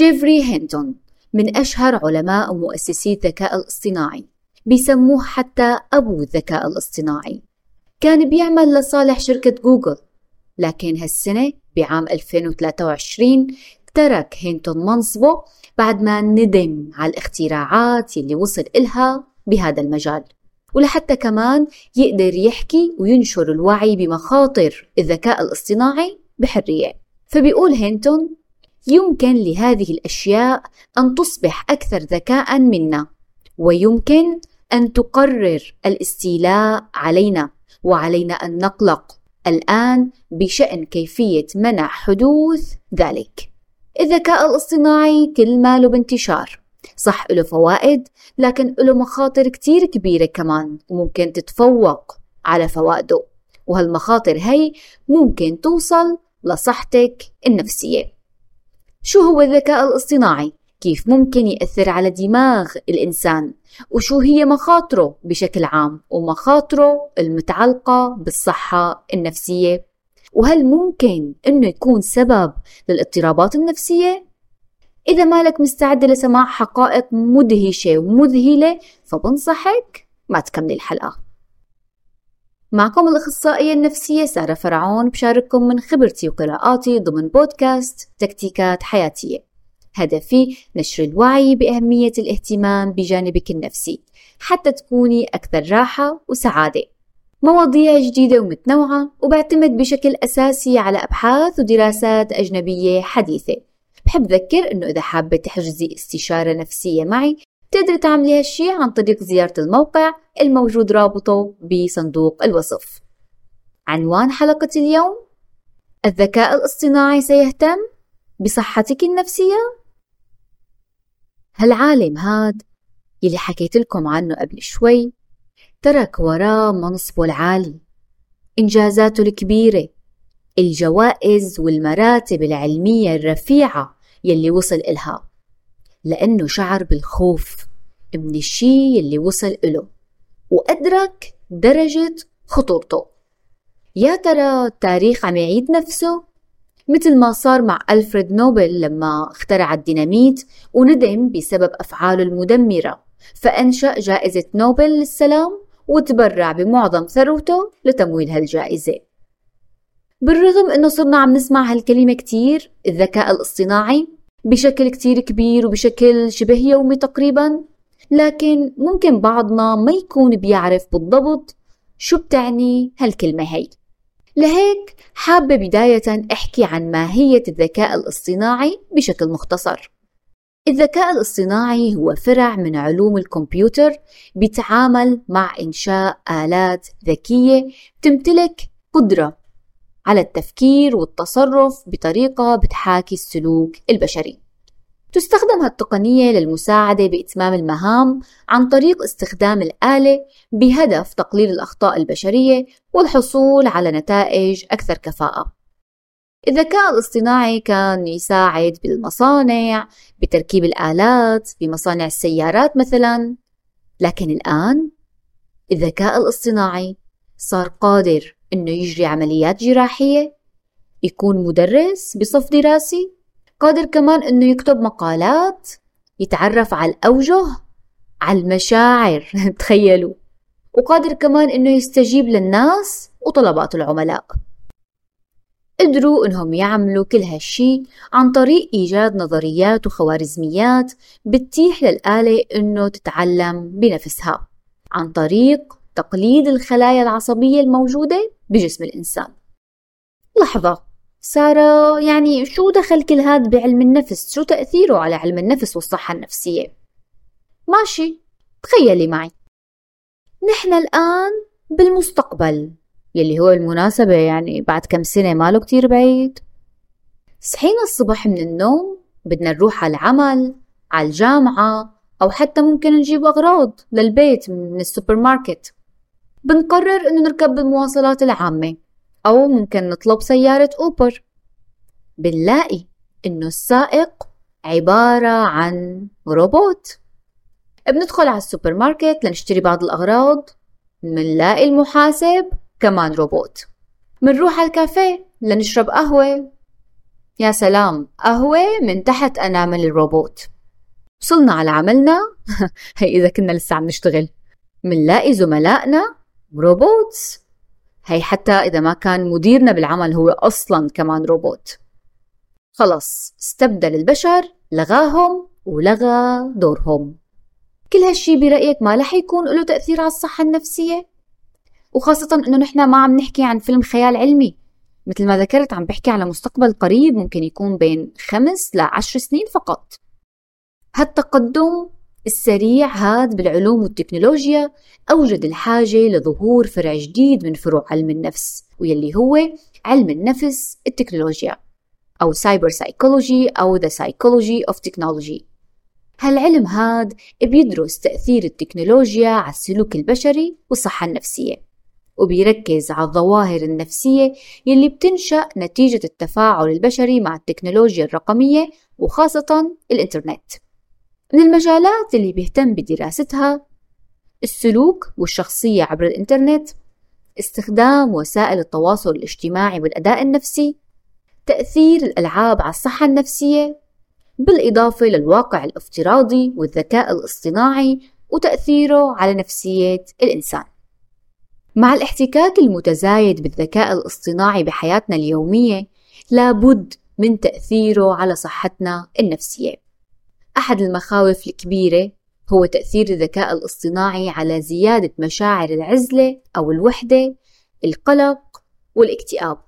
جيفري هينتون من أشهر علماء ومؤسسي الذكاء الاصطناعي بيسموه حتى أبو الذكاء الاصطناعي. كان بيعمل لصالح شركة جوجل لكن هالسنة بعام 2023 ترك هينتون منصبه بعد ما ندم على الاختراعات اللي وصل إلها بهذا المجال. ولحتى كمان يقدر يحكي وينشر الوعي بمخاطر الذكاء الاصطناعي بحرية. فبيقول هينتون يمكن لهذه الأشياء أن تصبح أكثر ذكاء منا ويمكن أن تقرر الاستيلاء علينا وعلينا أن نقلق الآن بشأن كيفية منع حدوث ذلك. الذكاء الاصطناعي كل ماله بانتشار. صح له فوائد لكن له مخاطر كتير كبيرة كمان وممكن تتفوق على فوائده وهالمخاطر هي ممكن توصل لصحتك النفسية. شو هو الذكاء الاصطناعي؟ كيف ممكن يأثر على دماغ الإنسان وشو هي مخاطره بشكل عام ومخاطره المتعلقة بالصحة النفسية وهل ممكن أنه يكون سبب للاضطرابات النفسية؟ إذا مالك مستعد لسماع حقائق مدهشة ومذهلة فبنصحك ما تكملي الحلقة معكم الأخصائية النفسية سارة فرعون بشارككم من خبرتي وقراءاتي ضمن بودكاست تكتيكات حياتية. هدفي نشر الوعي بأهمية الاهتمام بجانبك النفسي حتى تكوني أكثر راحة وسعادة. مواضيع جديدة ومتنوعة وبعتمد بشكل أساسي على أبحاث ودراسات أجنبية حديثة. بحب ذكر أنه إذا حابة تحجزي استشارة نفسية معي تقدري تعملي هالشي عن طريق زيارة الموقع الموجود رابطه بصندوق الوصف. عنوان حلقة اليوم الذكاء الاصطناعي سيهتم بصحتك النفسية؟ هالعالم هاد يلي حكيت لكم عنه قبل شوي ترك وراه منصبه العالي. إنجازاته الكبيرة الجوائز والمراتب العلمية الرفيعة يلي وصل إلها. لأنه شعر بالخوف من الشي يلي وصل إله وأدرك درجة خطورته. يا ترى التاريخ عم يعيد نفسه؟ مثل ما صار مع ألفريد نوبل لما اخترع الديناميت وندم بسبب أفعاله المدمرة فأنشأ جائزة نوبل للسلام وتبرع بمعظم ثروته لتمويل هالجائزة. بالرغم إنه صرنا عم نسمع هالكلمة كتير الذكاء الاصطناعي بشكل كتير كبير وبشكل شبه يومي تقريبا. لكن ممكن بعضنا ما يكون بيعرف بالضبط شو بتعني هالكلمة هي. لهيك حابة بداية أحكي عن ماهية الذكاء الاصطناعي بشكل مختصر. الذكاء الاصطناعي هو فرع من علوم الكمبيوتر بيتعامل مع إنشاء آلات ذكية تمتلك قدرة على التفكير والتصرف بطريقة بتحاكي السلوك البشري تستخدم هالتقنية للمساعدة بإتمام المهام عن طريق استخدام الآلة بهدف تقليل الأخطاء البشرية والحصول على نتائج أكثر كفاءة. الذكاء الاصطناعي كان يساعد بالمصانع، بتركيب الآلات، بمصانع السيارات مثلا، لكن الآن الذكاء الاصطناعي صار قادر إنه يجري عمليات جراحية، يكون مدرس بصف دراسي، قادر كمان إنه يكتب مقالات يتعرف على الأوجه على المشاعر تخيلوا. وقادر كمان إنه يستجيب للناس وطلبات العملاء. قدروا إنهم يعملوا كل هالشي عن طريق إيجاد نظريات وخوارزميات بتتيح للآلة إنه تتعلم بنفسها عن طريق تقليد الخلايا العصبية الموجودة بجسم الإنسان. لحظة. سارة يعني شو دخل كل هذا بعلم النفس؟ شو تأثيره على علم النفس والصحة النفسية؟ ماشي. تخيلي معي. نحن الآن بالمستقبل يلي هو بالمناسبة يعني بعد كم سنة ماله كتير بعيد. صحينا الصبح من النوم بدنا نروح على العمل على الجامعة أو حتى ممكن نجيب أغراض للبيت من السوبر ماركت. بنقرر إنه نركب بالمواصلات العامة أو ممكن نطلب سيارة Uber. بنلاقي إنه السائق عبارة عن روبوت. بندخل على السوبر ماركت لنشتري بعض الأغراض. منلاقي المحاسب كمان روبوت. منروح على الكافيه لنشرب قهوة. يا سلام قهوة من تحت أنامل الروبوت. وصلنا على عملنا. هي إذا كنا لسه عم نشتغل. منلاقي زملائنا robots هي حتى إذا ما كان مديرنا بالعمل هو أصلا كمان روبوت خلص استبدل البشر لغاهم ولغى دورهم. كل هالشي برأيك ما رح يكون له تأثير على الصحة النفسية؟ وخاصة إنه نحن ما عم نحكي عن فيلم خيال علمي. مثل ما ذكرت عم بحكي على مستقبل قريب ممكن يكون بين خمس لعشر سنين فقط. هالتقدم السريع هاد بالعلوم والتكنولوجيا أوجد الحاجة لظهور فرع جديد من فروع علم النفس ويلي هو علم النفس التكنولوجيا أو cyberpsychology أو The Psychology of Technology. هالعلم هاد بيدرس تأثير التكنولوجيا على السلوك البشري والصحة النفسية وبيركز على الظواهر النفسية يلي بتنشأ نتيجة التفاعل البشري مع التكنولوجيا الرقمية وخاصة الإنترنت. من المجالات اللي بيهتم بدراستها السلوك والشخصية عبر الإنترنت استخدام وسائل التواصل الاجتماعي والأداء النفسي تأثير الألعاب على الصحة النفسية بالإضافة للواقع الافتراضي والذكاء الاصطناعي وتأثيره على نفسية الإنسان. مع الاحتكاك المتزايد بالذكاء الاصطناعي بحياتنا اليومية لابد من تأثيره على صحتنا النفسية. أحد المخاوف الكبيرة هو تأثير الذكاء الاصطناعي على زيادة مشاعر العزلة أو الوحدة القلق والاكتئاب.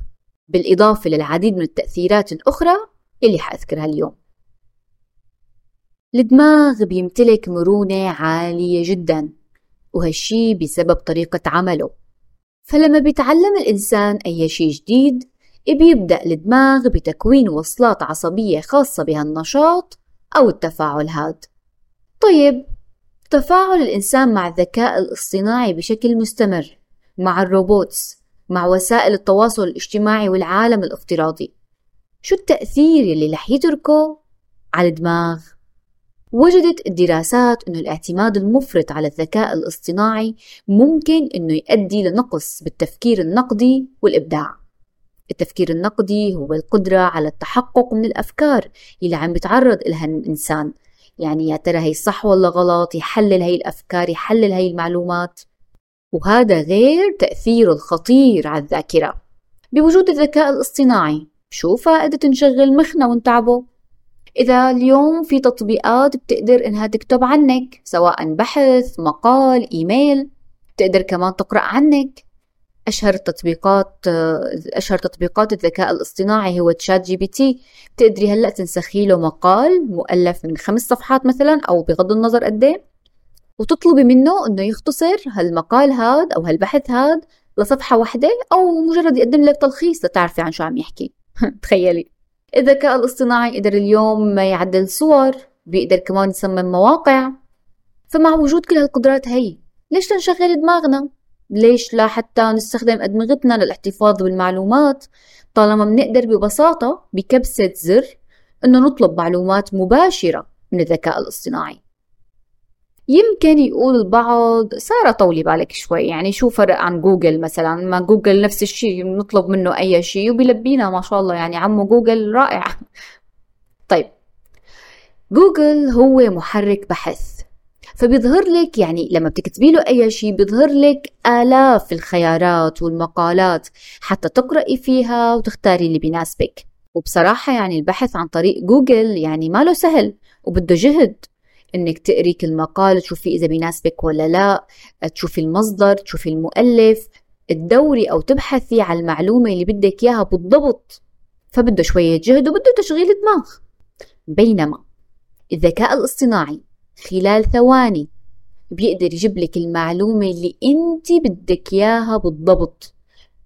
بالإضافة للعديد من التأثيرات الأخرى اللي حأذكرها اليوم. الدماغ بيمتلك مرونة عالية جدا وهالشي بسبب طريقة عمله. فلما بيتعلم الإنسان أي شيء جديد بيبدأ الدماغ بتكوين وصلات عصبية خاصة بهالنشاط أو التفاعل هاد طيب تفاعل الإنسان مع الذكاء الاصطناعي بشكل مستمر مع الروبوتس مع وسائل التواصل الاجتماعي والعالم الافتراضي. شو التأثير اللي رح يتركه على الدماغ؟ وجدت الدراسات أنه الاعتماد المفرط على الذكاء الاصطناعي ممكن أنه يؤدي لنقص بالتفكير النقدي والإبداع. التفكير النقدي هو القدرة على التحقق من الأفكار اللي عم بيتعرض لها الإنسان. يعني يا ترى هي صح ولا غلط؟ يحلل هي الأفكار يحلل هي المعلومات. وهذا غير تأثيره الخطير على الذاكرة. بوجود الذكاء الاصطناعي شو فائدة نشغل مخنا ونتعبه؟ إذا اليوم في تطبيقات بتقدر إنها تكتب عنك سواء بحث مقال إيميل بتقدر كمان تقرأ عنك. أشهر التطبيقات أشهر تطبيقات الذكاء الاصطناعي هو ChatGPT بتقدري هلأ تنسخي له مقال مؤلف من خمس صفحات مثلا أو بغض النظر قد إيه؟ وتطلبي منه إنه يختصر هالمقال هاد أو هالبحث هاد لصفحة واحدة أو مجرد يقدم لك تلخيص لتعرفي عن شو عم يحكي. تخيلي. الذكاء الاصطناعي قدر اليوم يعدل صور بيقدر كمان يصمم مواقع. فمع وجود كل هالقدرات هي ليش تنشغل دماغنا؟ ليش لا حتى نستخدم أدمغتنا للاحتفاظ بالمعلومات؟ طالما بنقدر ببساطة بكبسة زر إنه نطلب معلومات مباشرة من الذكاء الاصطناعي. يمكن يقول البعض سارة طولي بالك شوي يعني شو فرق عن جوجل مثلا؟ ما جوجل نفس الشيء نطلب منه أي شيء وبيلبينا ما شاء الله يعني عمو جوجل رائع. طيب جوجل هو محرك بحث. فبيظهر لك يعني لما بتكتبي له أي شيء بيظهر لك آلاف الخيارات والمقالات حتى تقرأي فيها وتختاري اللي بيناسبك. وبصراحة يعني البحث عن طريق جوجل يعني ما له سهل وبده جهد إنك تقري كل مقال تشوفي إذا بيناسبك ولا لا تشوفي المصدر تشوفي المؤلف تدوري أو تبحثي على المعلومة اللي بدك إياها بالضبط. فبده شوية جهد وبده تشغيل دماغ. بينما الذكاء الاصطناعي خلال ثواني. بيقدر يجيب لك المعلومة اللي انت بدك إياها بالضبط.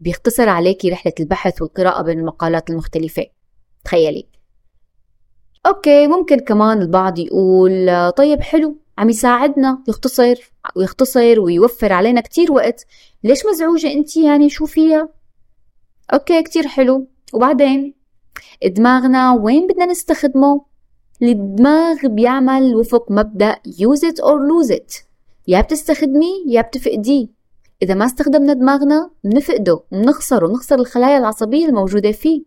بيختصر عليكي رحلة البحث والقراءة بين المقالات المختلفة. تخيلي. أوكي ممكن كمان البعض يقول طيب حلو عم يساعدنا يختصر ويختصر ويوفر علينا كتير وقت. ليش مزعوجة انت يعني شو فيها؟ أوكي كتير حلو. وبعدين؟ دماغنا وين بدنا نستخدمه؟ الدماغ بيعمل وفق مبدأ use it or lose it. يا بتستخدميه يا بتفقديه. إذا ما استخدمنا دماغنا بنفقده بنخسره بنخسر الخلايا العصبية الموجودة فيه.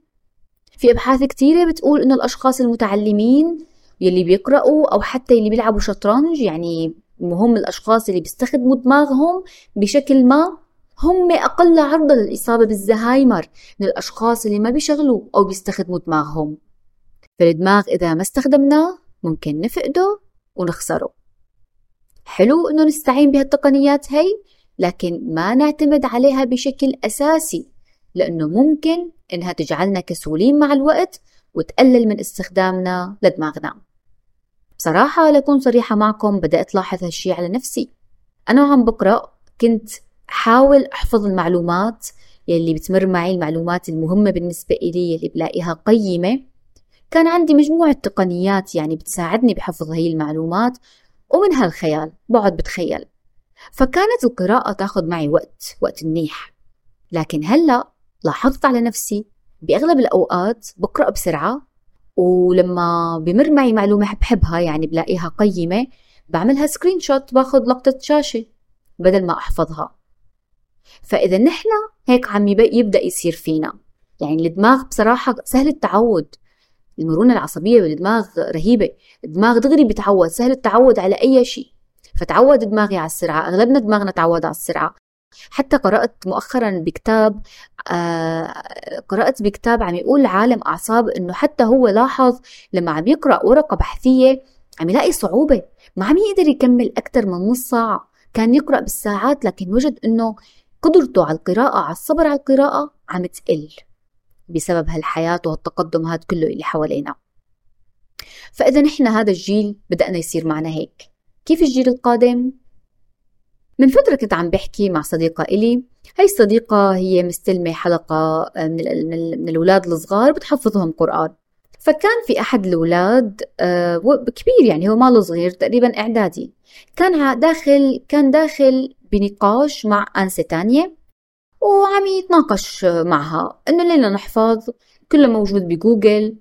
في أبحاث كتيرة بتقول إنه الأشخاص المتعلمين يلي بيقرأوا أو حتى يلي بيلعبوا شطرنج يعني مهم الأشخاص اللي بيستخدموا دماغهم بشكل ما هم أقل عرضة للإصابة بالزهايمر من الأشخاص اللي ما بيشغلوا أو بيستخدموا دماغهم. فالدماغ إذا ما استخدمناه ممكن نفقده ونخسره. حلو إنه نستعين بهالتقنيات هي لكن ما نعتمد عليها بشكل أساسي لأنه ممكن إنها تجعلنا كسولين مع الوقت وتقلل من استخدامنا لدماغنا. بصراحة لكون صريحة معكم بدأت لاحظ هالشي على نفسي. أنا وعم بقرأ كنت حاول أحفظ المعلومات يلي بتمر معي المعلومات المهمة بالنسبة إلي يلي بلاقيها قيمة. كان عندي مجموعة تقنيات يعني بتساعدني بحفظ هي المعلومات ومنها الخيال بقعد بتخيل. فكانت القراءة تاخذ معي وقت وقت منيح. لكن هلأ لاحظت على نفسي بأغلب الأوقات بقرأ بسرعة ولما بمر معي معلومة بحبها يعني بلاقيها قيمة بعملها screenshot باخذ لقطة شاشة بدل ما أحفظها. فإذا نحن هيك عم يبدأ يصير فينا. يعني الدماغ بصراحة سهل التعود. المرونة العصبية بالدماغ رهيبة. الدماغ دغري بيتعود سهل التعود على أي شيء. فتعود دماغي على السرعة أغلبنا دماغنا تعود على السرعة حتى قرأت مؤخرا بكتاب آه قرأت بكتاب عم يقول عالم أعصاب إنه حتى هو لاحظ لما عم يقرأ ورقة بحثية عم يلاقي صعوبة. ما عم يقدر يكمل أكثر من نص ساعة. كان يقرأ بالساعات لكن وجد إنه قدرته على القراءة على الصبر على القراءة عم تقل. بسبب هالحياة وهالتقدم هذا كله اللي حوالينا. فإذا نحن هذا الجيل بدأنا يصير معنا هيك. كيف الجيل القادم؟ من فترة كنت عم بحكي مع صديقة إلي. هاي الصديقة هي مستلمة حلقة من, من الأولاد الصغار بتحفظهم قرآن. فكان في أحد الأولاد آه، كبير يعني هو ماله صغير تقريبا إعدادي. كان داخل كان داخل بنقاش مع أنسة تانية. وعم يتناقش معها. إنه لينا نحفظ كله موجود بجوجل.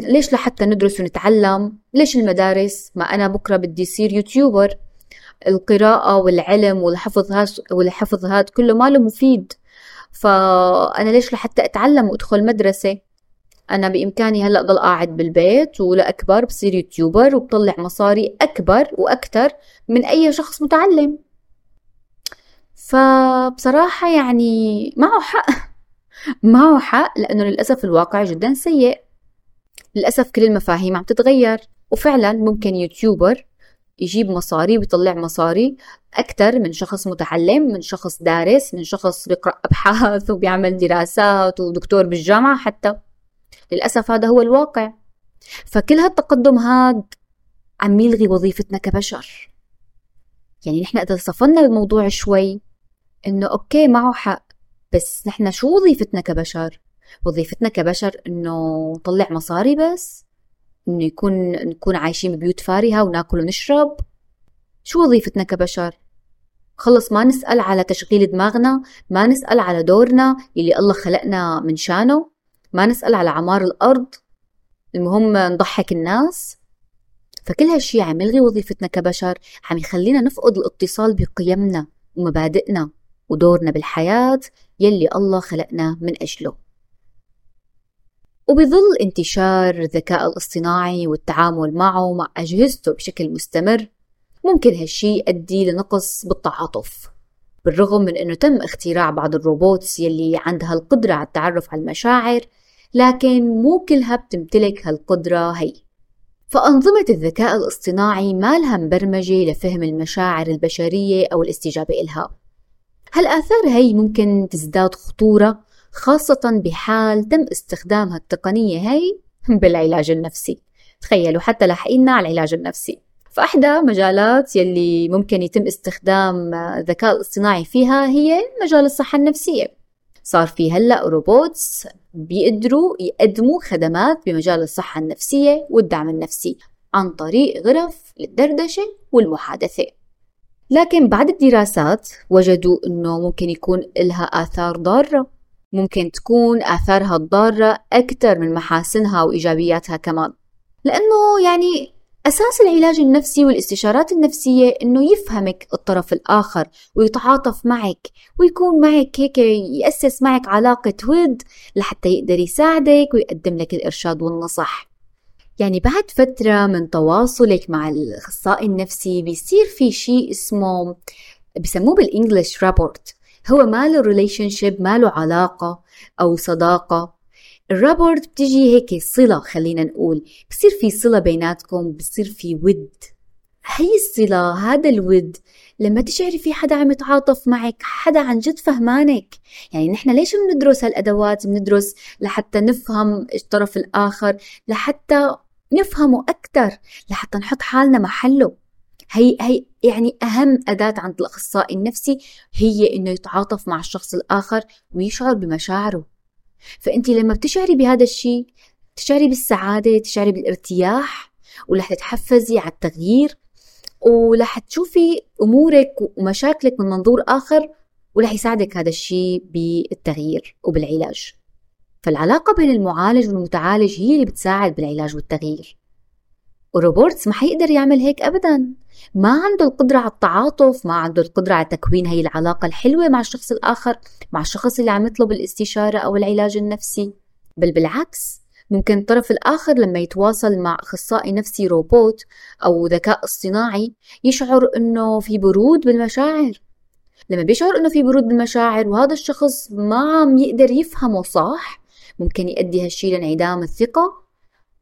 ليش لحتى ندرس ونتعلم؟ ليش المدارس؟ ما أنا بكرة بدي يصير يوتيوبر. القراءة والعلم والحفظ هاد والحفظ هاد كله ماله مفيد. فأنا ليش لحتى أتعلم وأدخل مدرسة؟ أنا بإمكاني هلأ ضل قاعد بالبيت ولا أكبر بصير يوتيوبر وبطلع مصاري أكبر وأكثر من أي شخص متعلم. فبصراحة يعني معه حق. معه حق لأنه للأسف الواقع جدا سيء. للأسف كل المفاهيم عم تتغير. وفعلا ممكن YouTuber يجيب مصاري ويطلع مصاري أكثر من شخص متعلم من شخص دارس من شخص بيقرأ أبحاث وبيعمل دراسات ودكتور بالجامعة حتى. للأسف هذا هو الواقع. فكل هالتقدم هاد عم يلغي وظيفتنا كبشر. يعني نحن إذا صفنا الموضوع شوي إنه okay معه حق بس نحن شو وظيفتنا كبشر؟ وظيفتنا كبشر إنه نطلع مصاري بس؟ إنه يكون نكون عايشين ببيوت فارهة وناكل ونشرب؟ شو وظيفتنا كبشر؟ خلص ما نسأل على تشغيل دماغنا ما نسأل على دورنا اللي الله خلقنا من شانه ما نسأل على عمار الأرض المهم نضحك الناس فكل هالشي عم يلغي وظيفتنا كبشر عم يخلينا نفقد الاتصال بقيمنا ومبادئنا ودورنا بالحياة يلي الله خلقنا من أجله. وبظل انتشار الذكاء الاصطناعي والتعامل معه مع أجهزته بشكل مستمر ممكن هالشي يؤدي لنقص بالتعاطف بالرغم من أنه تم اختراع بعض الروبوتس يلي عندها القدرة على التعرف على المشاعر لكن مو كلها بتمتلك هالقدرة هي. فأنظمة الذكاء الاصطناعي ما لها مبرمجة لفهم المشاعر البشرية أو الاستجابة إلها. هالآثار هي ممكن تزداد خطورة خاصة بحال تم استخدام هالتقنية هي بالعلاج النفسي. تخيلوا حتى لاحقيننا على العلاج النفسي. فأحدى مجالات يلي ممكن يتم استخدام الذكاء الاصطناعي فيها هي مجال الصحة النفسية. صار في هلأ روبوتس بيقدروا يقدموا خدمات بمجال الصحة النفسية والدعم النفسي عن طريق غرف للدردشة والمحادثة. لكن بعد الدراسات وجدوا إنه ممكن يكون لها آثار ضارة. ممكن تكون آثارها الضارة أكثر من محاسنها وإيجابياتها كمان. لأنه يعني أساس العلاج النفسي والاستشارات النفسية إنه يفهمك الطرف الآخر ويتعاطف معك ويكون معك هيك يأسس معك علاقة ود لحتى يقدر يساعدك ويقدم لك الإرشاد والنصح. يعني بعد فترة من تواصلك مع الأخصائي النفسي بيصير في شيء اسمه بسموه بال English rapport هو ما له relationship ما له علاقة أو صداقة. ال rapport بتجي هيك صلة خلينا نقول. بصير في صلة بيناتكم بصير في ود. هي الصلة هذا الود لما تشعري في حدا عم يتعاطف معك حدا عن جد فهمانك. يعني نحن ليش بندرس هالأدوات؟ بندرس لحتى نفهم الطرف الآخر لحتى نفهمه أكثر لحتى نحط حالنا محله. هي هي يعني أهم أداة عند الأخصائي النفسي هي إنه يتعاطف مع الشخص الآخر ويشعر بمشاعره. فأنت لما بتشعري بهذا الشيء تشعري بالسعادة تشعري بالارتياح ورح تتحفزي على التغيير ورح تشوفي أمورك ومشاكلك من منظور آخر ورح يساعدك هذا الشيء بالتغيير وبالعلاج. فالعلاقة بين المعالج والمتعالج هي اللي بتساعد بالعلاج والتغيير. وروبورتس ما حيقدر يعمل هيك أبدا. ما عنده القدرة على التعاطف ما عنده القدرة على تكوين هي العلاقة الحلوة مع الشخص الآخر مع الشخص اللي عم يطلب الاستشارة أو العلاج النفسي. بل بالعكس ممكن الطرف الآخر لما يتواصل مع أخصائي نفسي روبوت أو ذكاء اصطناعي يشعر أنه في برود بالمشاعر. لما بيشعر أنه في برود بالمشاعر وهذا الشخص ما عم يقدر يفهمه صح ممكن يؤدي هالشي لانعدام الثقة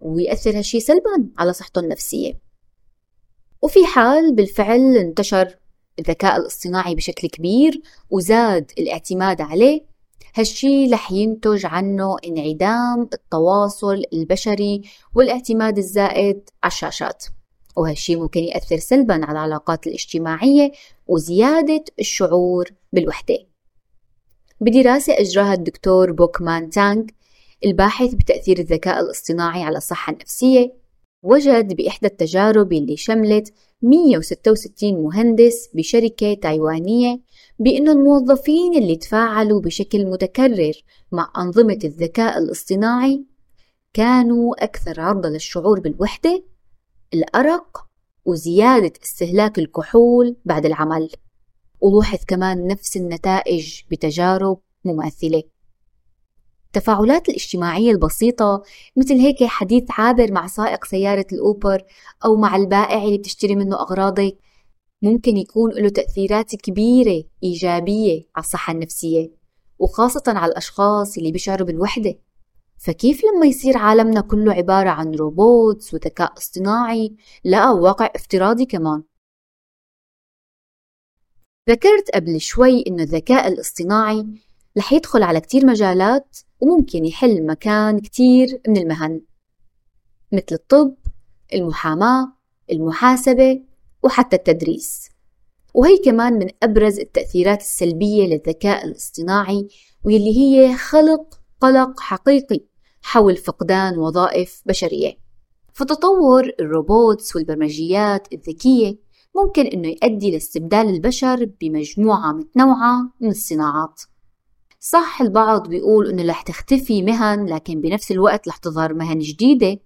ويأثر هالشي سلبا على صحته النفسية. وفي حال بالفعل انتشر الذكاء الاصطناعي بشكل كبير وزاد الاعتماد عليه هالشي رح ينتج عنه انعدام التواصل البشري والاعتماد الزائد على الشاشات. وهالشي ممكن يأثر سلبا على العلاقات الاجتماعية وزيادة الشعور بالوحدة. بدراسة أجراها الدكتور بوكمان تانغ الباحث بتأثير الذكاء الاصطناعي على الصحة النفسية وجد بإحدى التجارب اللي شملت 166 مهندس بشركة تايوانية بأن الموظفين اللي تفاعلوا بشكل متكرر مع أنظمة الذكاء الاصطناعي كانوا أكثر عرضة للشعور بالوحدة الأرق وزيادة استهلاك الكحول بعد العمل. ولاحظ كمان نفس النتائج بتجارب مماثلة. التفاعلات الاجتماعية البسيطة مثل هيك حديث عابر مع سائق سيارة الأوبر أو مع البائع اللي بتشتري منه أغراضك. ممكن يكون له تأثيرات كبيرة إيجابية على الصحة النفسية وخاصة على الأشخاص اللي بيشعروا بالوحدة. فكيف لما يصير عالمنا كله عبارة عن روبوتس وذكاء اصطناعي لا واقع افتراضي كمان؟ ذكرت قبل شوي إنه الذكاء الاصطناعي رح يدخل على كتير مجالات وممكن يحل مكان كتير من المهن مثل الطب المحاماة المحاسبة وحتى التدريس. وهي كمان من أبرز التأثيرات السلبية للذكاء الاصطناعي واللي هي خلق قلق حقيقي حول فقدان وظائف بشرية. فتطور الروبوتس والبرمجيات الذكية ممكن أنه يؤدي لاستبدال البشر بمجموعة متنوعة من الصناعات. صح البعض بيقول إنه رح تختفي مهن لكن بنفس الوقت رح تظهر مهن جديدة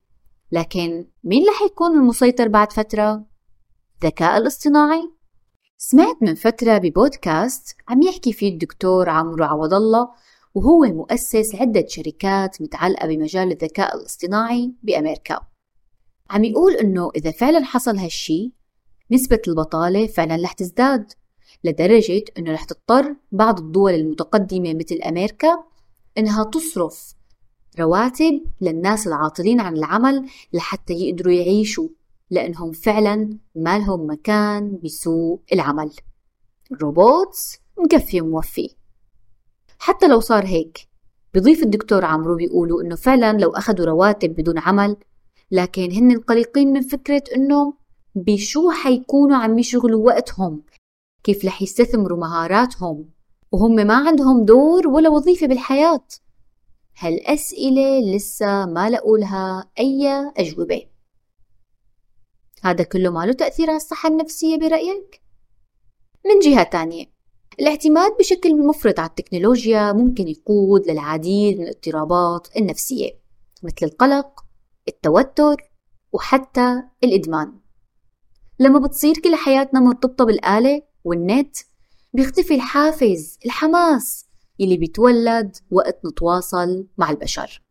لكن مين رح يكون المسيطر بعد فترة؟ الذكاء الاصطناعي؟ سمعت من فترة ببودكاست عم يحكي فيه الدكتور عمرو عوض الله وهو مؤسس عدة شركات متعلقة بمجال الذكاء الاصطناعي بأمريكا عم يقول إنه إذا فعلا حصل هالشي نسبة البطالة فعلا رح تزداد لدرجة أنه رح تضطر بعض الدول المتقدمة مثل أمريكا أنها تصرف رواتب للناس العاطلين عن العمل لحتى يقدروا يعيشوا لأنهم فعلا ما لهم مكان بسوق العمل. الروبوتس مكفي وموفي. حتى لو صار هيك بضيف الدكتور عمرو بيقولوا إنه فعلا لو أخذوا رواتب بدون عمل لكن هن قلقين من فكرة إنه بشو حيكونوا عم يشغلوا وقتهم كيف رح يستثمروا مهاراتهم؟ وهم ما عندهم دور ولا وظيفة بالحياة. هالأسئلة لسه ما لقوا لها أي أجوبة. هذا كله ما له تأثير على الصحة النفسية برأيك؟ من جهة تانية الاعتماد بشكل مفرط على التكنولوجيا ممكن يقود للعديد من الاضطرابات النفسية مثل القلق، التوتر، وحتى الإدمان. لما بتصير كل حياتنا مرتبطة بالآلة والنت بيختفي الحافز الحماس اللي بيتولد وقت نتواصل مع البشر.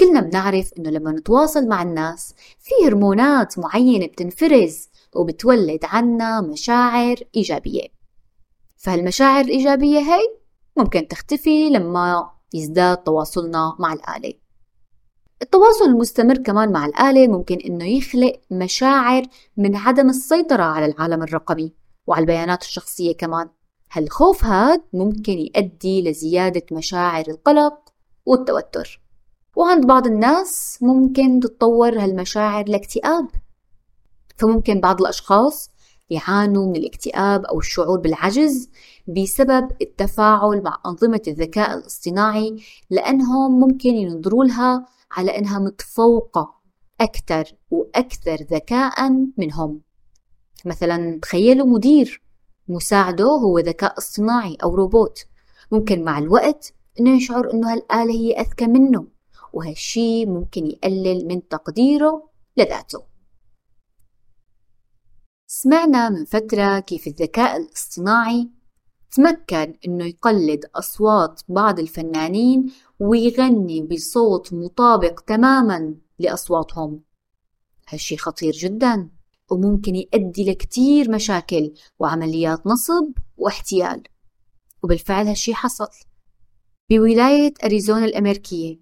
كلنا بنعرف إنه لما نتواصل مع الناس في هرمونات معينة بتنفرز وبتولد عنا مشاعر إيجابية. فهالمشاعر الإيجابية هي ممكن تختفي لما يزداد تواصلنا مع الآلة. التواصل المستمر كمان مع الآلة ممكن إنه يخلق مشاعر من عدم السيطرة على العالم الرقمي. وعلى البيانات الشخصية كمان. هالخوف هاد ممكن يؤدي لزيادة مشاعر القلق والتوتر؟ وعند بعض الناس ممكن تتطور هالمشاعر لاكتئاب. فممكن بعض الأشخاص يعانوا من الاكتئاب أو الشعور بالعجز بسبب التفاعل مع أنظمة الذكاء الاصطناعي لأنهم ممكن ينظروا لها على أنها متفوقة أكثر وأكثر ذكاء منهم. مثلا تخيلوا مدير مساعده هو ذكاء اصطناعي أو روبوت. ممكن مع الوقت إنه يشعر إنه هالآلة هي أذكى منه وهالشي ممكن يقلل من تقديره لذاته. سمعنا من فترة كيف الذكاء الاصطناعي تمكن إنه يقلد أصوات بعض الفنانين ويغني بصوت مطابق تماما لأصواتهم. هالشي خطير جدا. وممكن يؤدي لكتير مشاكل وعمليات نصب واحتيال. وبالفعل هالشي حصل. بولاية أريزونا الأمريكية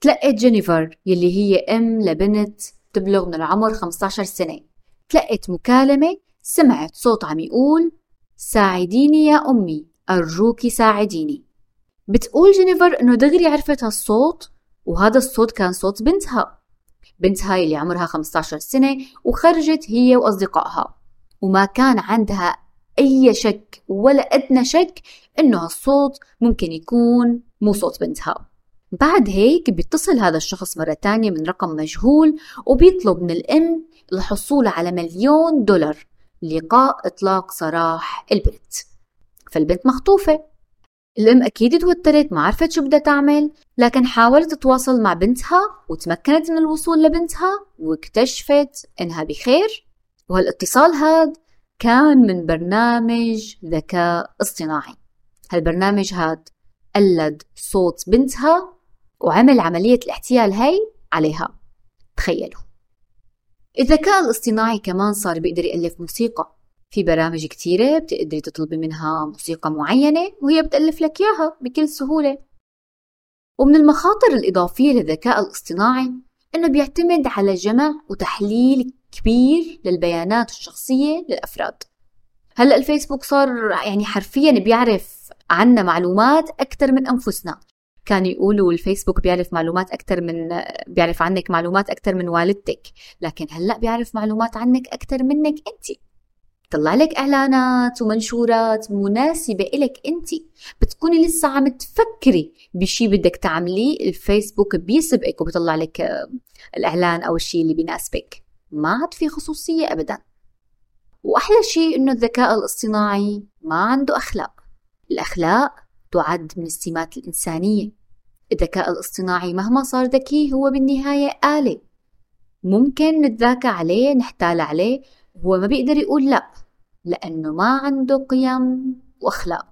تلقت جينيفر يلي هي أم لبنت تبلغ من العمر 15 سنة. تلقت مكالمة سمعت صوت عم يقول ساعديني يا أمي أرجوكي ساعديني. بتقول جينيفر إنه دغري عرفت هالصوت وهذا الصوت كان صوت بنتها. بنتها اللي عمرها 15 سنة وخرجت هي وأصدقائها. وما كان عندها أي شك ولا أدنى شك إنه هالصوت ممكن يكون مو صوت بنتها. بعد هيك بيتصل هذا الشخص مرة تانية من رقم مجهول وبيطلب من الأم الحصول على مليون دولار لقاء إطلاق سراح البنت. فالبنت مخطوفة. الأم أكيد توترت ما عرفت شو بدها تعمل لكن حاولت تتواصل مع بنتها وتمكنت من الوصول لبنتها واكتشفت إنها بخير. وهالاتصال هاد كان من برنامج ذكاء اصطناعي. هالبرنامج هاد قلد صوت بنتها وعمل عملية الاحتيال هي عليها. تخيلوا. الذكاء الاصطناعي كمان صار بيقدر يألف موسيقى. في برامج كتيرة بتقدري تطلبي منها موسيقى معينة وهي بتألف لك إياها بكل سهولة. ومن المخاطر الإضافية للذكاء الاصطناعي إنه بيعتمد على جمع وتحليل كبير للبيانات الشخصية للأفراد. هلأ الفيسبوك صار يعني حرفيا بيعرف عنا معلومات أكثر من أنفسنا. كانوا يقولوا الفيسبوك بيعرف معلومات أكثر من بيعرف عنك معلومات أكثر من والدتك لكن هلأ بيعرف معلومات عنك أكثر منك أنت. طلع لك إعلانات ومنشورات مناسبة إلك أنت بتكوني لسه عم تفكري بشي بدك تعمليه الفيسبوك بيسبقك وبيطلع لك الإعلان أو الشي اللي بيناسبك. ما عاد في خصوصية أبدا. وأحلى شيء إنه الذكاء الاصطناعي ما عنده أخلاق. الأخلاق تعد من السمات الإنسانية. الذكاء الاصطناعي مهما صار ذكي هو بالنهاية آلة. ممكن نتذاكى عليه نحتال عليه هو ما بيقدر يقول لا لأنه ما عنده قيم وأخلاق.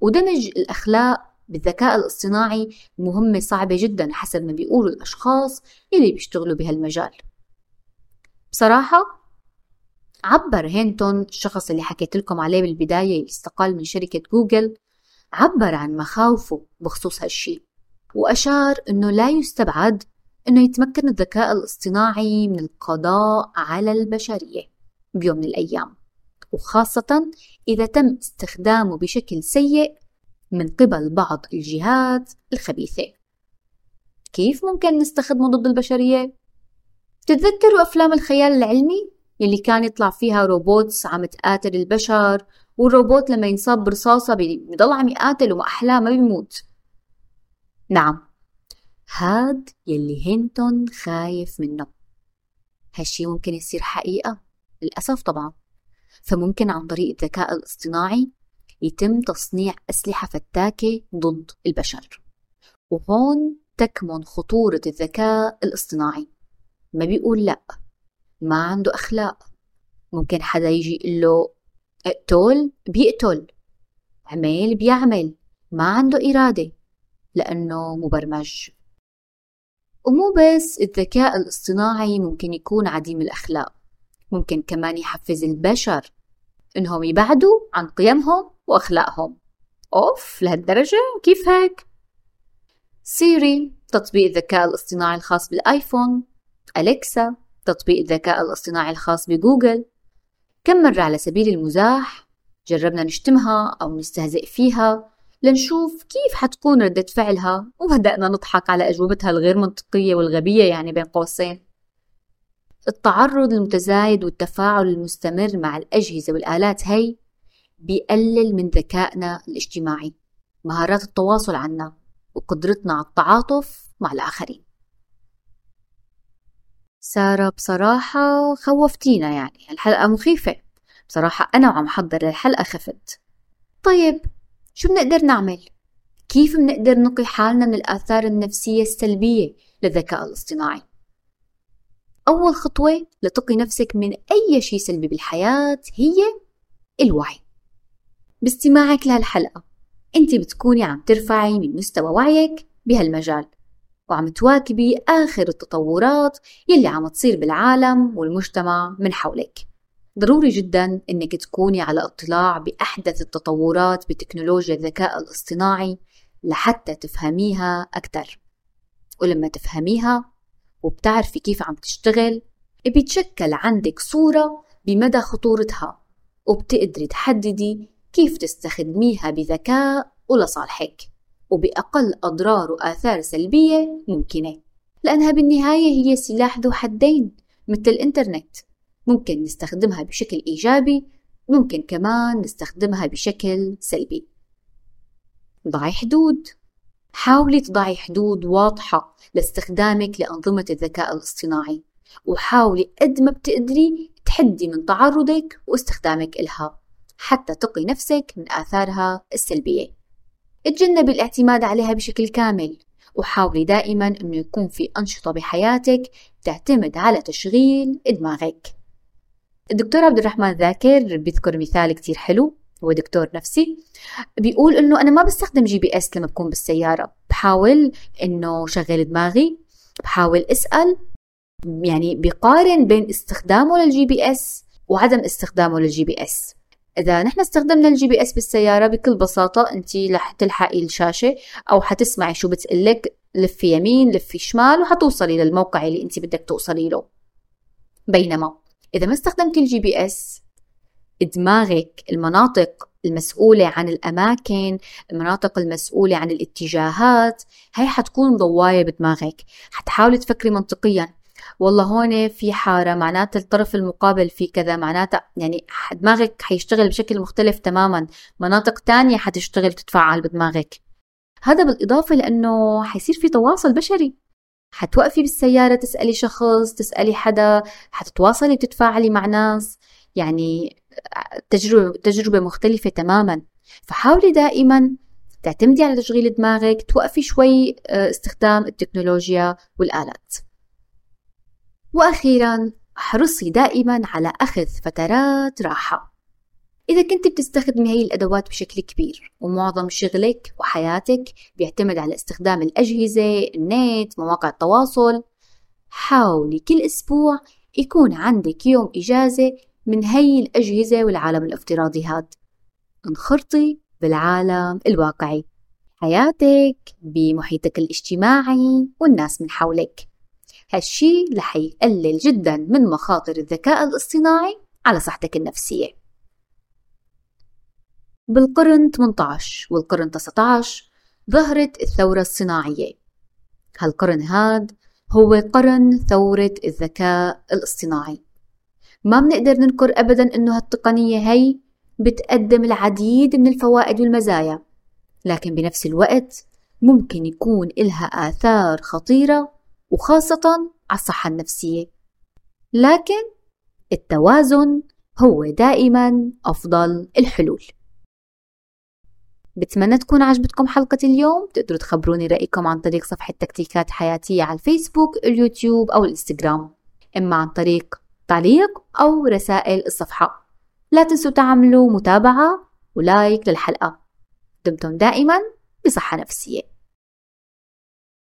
ودمج الأخلاق بالذكاء الاصطناعي مهمة صعبة جدا حسب ما بيقولوا الأشخاص اللي بيشتغلوا بهالمجال. بصراحة عبر هينتون الشخص اللي حكيت لكم عليه بالبداية اللي استقال من شركة جوجل عبر عن مخاوفه بخصوص هالشي وأشار أنه لا يستبعد أنه يتمكن الذكاء الاصطناعي من القضاء على البشرية. بيوم من الأيام وخاصة إذا تم استخدامه بشكل سيء من قبل بعض الجهات الخبيثة. كيف ممكن نستخدمه ضد البشرية؟ تتذكروا أفلام الخيال العلمي يلي كان يطلع فيها روبوتس عم تقاتل البشر والروبوت لما ينصاب برصاصة بيضل عم يقاتل وما أحلاه ما بيموت. نعم هاد يلي هينتون خايف منه. هالشي ممكن يصير حقيقة؟ للأسف طبعا. فممكن عن طريق الذكاء الاصطناعي يتم تصنيع أسلحة فتاكة ضد البشر. وهون تكمن خطورة الذكاء الاصطناعي. ما بيقول لأ. ما عنده أخلاق. ممكن حدا يجي يقول له اقتل؟ بيقتل. عمل بيعمل. ما عنده إرادة. لأنه مبرمج. ومو بس الذكاء الاصطناعي ممكن يكون عديم الأخلاق. ممكن كمان يحفز البشر إنهم يبعدوا عن قيمهم وأخلاقهم. أوف لهالدرجة؟ كيف هيك؟ سيري تطبيق الذكاء الاصطناعي الخاص بالآيفون. أليكسا تطبيق الذكاء الاصطناعي الخاص بجوجل. كم مرة على سبيل المزاح جربنا نشتمها أو نستهزئ فيها لنشوف كيف حتكون ردة فعلها وبدأنا نضحك على أجوبتها الغير منطقية والغبية يعني بين قوسين. التعرض المتزايد والتفاعل المستمر مع الأجهزة والآلات هي بيقلل من ذكائنا الاجتماعي مهارات التواصل عنا وقدرتنا على التعاطف مع الآخرين سارة بصراحة خوفتينا يعني الحلقة مخيفة بصراحة أنا وعم حضر الحلقة خفت طيب شو بنقدر نعمل؟ كيف بنقدر نقي حالنا من الآثار النفسية السلبية للذكاء الاصطناعي؟ أول خطوة لتقي نفسك من أي شيء سلبي بالحياة هي الوعي. باستماعك لهالحلقة. أنت بتكوني عم ترفعي من مستوى وعيك بهالمجال وعم تواكبي آخر التطورات يلي عم تصير بالعالم والمجتمع من حولك. ضروري جدا إنك تكوني على اطلاع بأحدث التطورات بتكنولوجيا الذكاء الاصطناعي لحتى تفهميها أكثر ولما تفهميها وبتعرفي كيف عم تشتغل بيتشكل عندك صورة بمدى خطورتها وبتقدري تحددي كيف تستخدميها بذكاء ولصالحك وبأقل أضرار وآثار سلبية ممكنة لأنها بالنهاية هي سلاح ذو حدين مثل الإنترنت. ممكن نستخدمها بشكل إيجابي ممكن كمان نستخدمها بشكل سلبي. ضعي حدود. حاولي تضعي حدود واضحة لاستخدامك لأنظمة الذكاء الاصطناعي وحاولي قد ما بتقدري تحدي من تعرضك واستخدامك إلها حتى تقي نفسك من آثارها السلبية. اتجنبي الاعتماد عليها بشكل كامل وحاولي دائما أنه يكون في أنشطة بحياتك تعتمد على تشغيل دماغك. الدكتور عبد الرحمن ذاكر بيذكر مثال كتير حلو هو دكتور نفسي بيقول إنه أنا ما بستخدم GPS لما بكون بالسيارة بحاول إنه شغل دماغي بحاول أسأل يعني بقارن بين استخدامه لل GPS وعدم استخدامه لل GPS إذا نحن استخدمنا ال GPS بالسيارة بكل بساطة أنت رح تلحقي الشاشة أو حتسمعي شو بتقلك لفي يمين لفي شمال وحتوصلي للموقع اللي أنت بدك توصلي له. بينما إذا ما استخدمتي ال GPS دماغك المناطق المسؤولة عن الأماكن المناطق المسؤولة عن الاتجاهات هاي حتكون ضواية بدماغك. حتحاولي تفكري منطقيا. والله هون في حارة معناتها الطرف المقابل في كذا معناتها يعني دماغك حيشتغل بشكل مختلف تماما. مناطق تانية حتشتغل تتفاعل بدماغك. هذا بالإضافة لأنه حيصير في تواصل بشري. حتوقفي بالسيارة تسألي شخص تسألي حدا حتتواصلي وتتفاعلي مع ناس. يعني تجربة, تجربة مختلفة تماما. فحاولي دائما تعتمدي على تشغيل دماغك توقفي شوي آه، استخدام التكنولوجيا والآلات. وأخيرا احرصي دائما على أخذ فترات راحة. إذا كنت بتستخدمي هي الأدوات بشكل كبير ومعظم شغلك وحياتك بيعتمد على استخدام الأجهزة النت مواقع التواصل حاولي كل أسبوع يكون عندك يوم إجازة من هي الأجهزة والعالم الافتراضي هاد. انخرطي بالعالم الواقعي. حياتك بمحيطك الاجتماعي والناس من حولك. هالشي رح يقلل جدا من مخاطر الذكاء الاصطناعي على صحتك النفسية. بالقرن 18 والقرن 19 ظهرت الثورة الصناعية. هالقرن هاد هو قرن ثورة الذكاء الاصطناعي. ما بنقدر ننكر أبدا أنه هالتقنية هي بتقدم العديد من الفوائد والمزايا لكن بنفس الوقت ممكن يكون إلها آثار خطيرة وخاصة على الصحة النفسية. لكن التوازن هو دائما أفضل الحلول. بتمنى تكون عجبتكم حلقة اليوم. تقدروا تخبروني رأيكم عن طريق صفحة تكتيكات حياتية على الفيسبوك اليوتيوب أو الإنستغرام. إما عن طريق تعليق أو رسائل الصفحة. لا تنسوا تعملوا متابعة ولايك للحلقة. دمتم دائما بصحة نفسية.